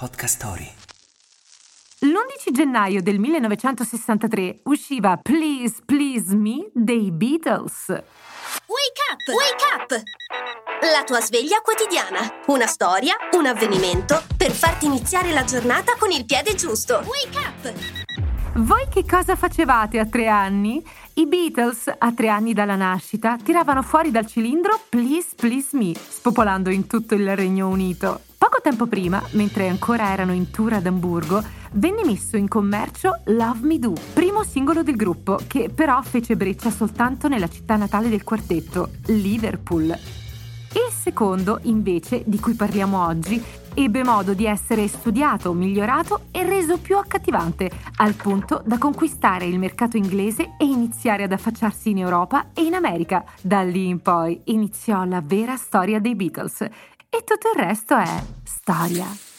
Podcast Story. L'11 gennaio del 1963 usciva Please Please Me dei Beatles. Wake up! Wake up! La tua sveglia quotidiana. Una storia, un avvenimento per farti iniziare la giornata con il piede giusto. Wake up! Voi che cosa facevate a tre anni? I Beatles, a tre anni dalla nascita, tiravano fuori dal cilindro Please Please Me, spopolando in tutto il Regno Unito. Poco tempo prima, mentre ancora erano in tour ad Amburgo, venne messo in commercio Love Me Do, primo singolo del gruppo, che però fece breccia soltanto nella città natale del quartetto, Liverpool. Il secondo, invece, di cui parliamo oggi, ebbe modo di essere studiato, migliorato e reso più accattivante, al punto da conquistare il mercato inglese e iniziare ad affacciarsi in Europa e in America. Da lì in poi iniziò la vera storia dei Beatles e tutto il resto è storia.